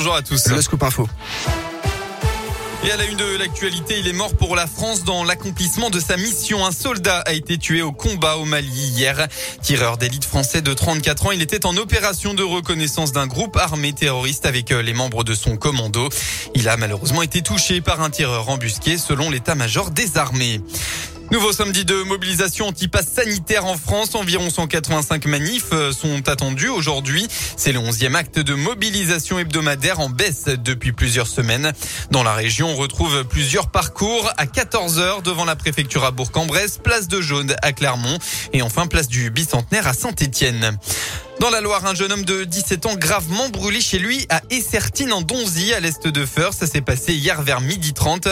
Bonjour à tous. Le scoop info. Et à la une de l'actualité, il est mort pour la France dans l'accomplissement de sa mission. Un soldat a été tué au combat au Mali hier. Tireur d'élite français de 34 ans, il était en opération de reconnaissance d'un groupe armé terroriste avec euh, les membres de son commando. Il a malheureusement été touché par un tireur embusqué selon l'état-major des armées. Nouveau samedi de mobilisation anti-pass sanitaire en France. Environ 185 manifs euh, sont attendus aujourd'hui. C'est le 11e acte de mobilisation hebdomadaire en baisse depuis plusieurs semaines. Dans la région, on retrouve plusieurs parcours à 14 heures devant la préfecture à Bourg-en-Bresse, place de Jaune à Clermont et enfin place du Bicentenaire à Saint-Étienne. Dans la Loire, un jeune homme de 17 ans gravement brûlé chez lui à Essertine en Donzy, à l'est de Feur. Ça s'est passé hier vers midi 30.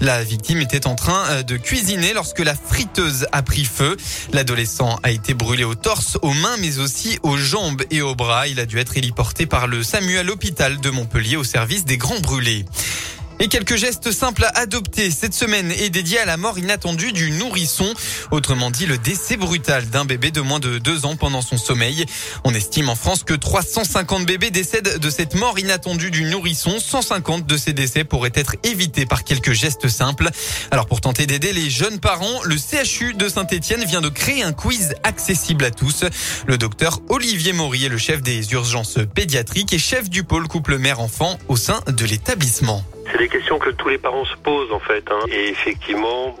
La victime était en train euh, de cuisiner lorsque la friteuse a pris feu. L'adolescent a été brûlé au torse, aux mains, mais aussi aux jambes et aux bras. Il a dû être héliporté par le SAMU à de Montpellier au service des grands brûlés. Et quelques gestes simples à adopter cette semaine est dédié à la mort inattendue du nourrisson. Autrement dit, le décès brutal d'un bébé de moins de deux ans pendant son sommeil. On estime en France que 350 bébés décèdent de cette mort inattendue du nourrisson. 150 de ces décès pourraient être évités par quelques gestes simples. Alors pour tenter d'aider les jeunes parents, le CHU de Saint-Etienne vient de créer un quiz accessible à tous. Le docteur Olivier Maury est le chef des urgences pédiatriques et chef du pôle couple-mère-enfant au sein de l'établissement. C'est des questions que tous les parents se posent en fait. Hein. Et effectivement,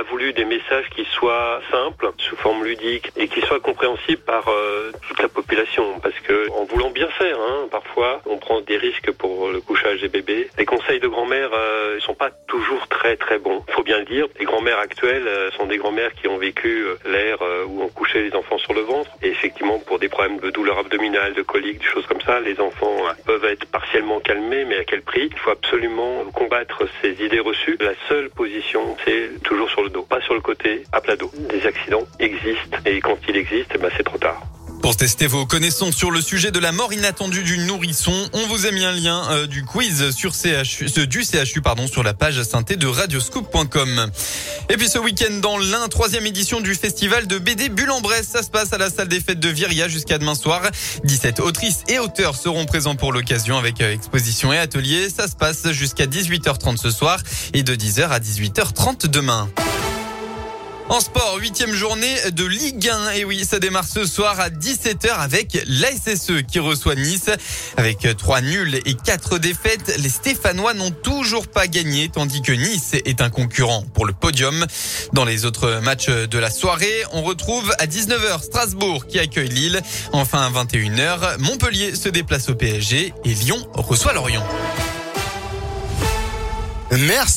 a voulu des messages qui soient simples, sous forme ludique, et qui soient compréhensibles par euh, toute la population. Parce que en voulant bien faire, hein, parfois, on prend des risques pour le couchage des bébés. Les conseils de grand-mère euh, sont pas toujours très très bons. Il faut bien le dire. Les grand-mères actuelles euh, sont des grand-mères qui ont vécu euh, l'ère où on couchait les enfants sur le ventre. Et effectivement, pour des problèmes de douleur abdominale, de colique, des choses comme ça, les enfants peuvent être partiellement calmés, mais à quel prix? Il faut absolument combattre ces idées reçues. La seule position, c'est toujours sur le pas sur le côté, à plat dos. Des accidents existent et quand ils existent, eh ben c'est trop tard. Pour tester vos connaissances sur le sujet de la mort inattendue du nourrisson, on vous a mis un lien euh, du quiz sur du CHU pardon, sur la page synthé de radioscoop.com. Et puis ce week-end dans l'un, troisième édition du festival de BD Bulle en Bresse. Ça se passe à la salle des fêtes de Viria jusqu'à demain soir. 17 autrices et auteurs seront présents pour l'occasion avec euh, exposition et atelier. Ça se passe jusqu'à 18h30 ce soir et de 10h à 18h30 demain. En sport, huitième journée de Ligue 1. Et oui, ça démarre ce soir à 17h avec l'ASSE qui reçoit Nice. Avec trois nuls et quatre défaites, les Stéphanois n'ont toujours pas gagné, tandis que Nice est un concurrent pour le podium. Dans les autres matchs de la soirée, on retrouve à 19h Strasbourg qui accueille Lille. Enfin à 21h, Montpellier se déplace au PSG et Lyon reçoit Lorient. Merci.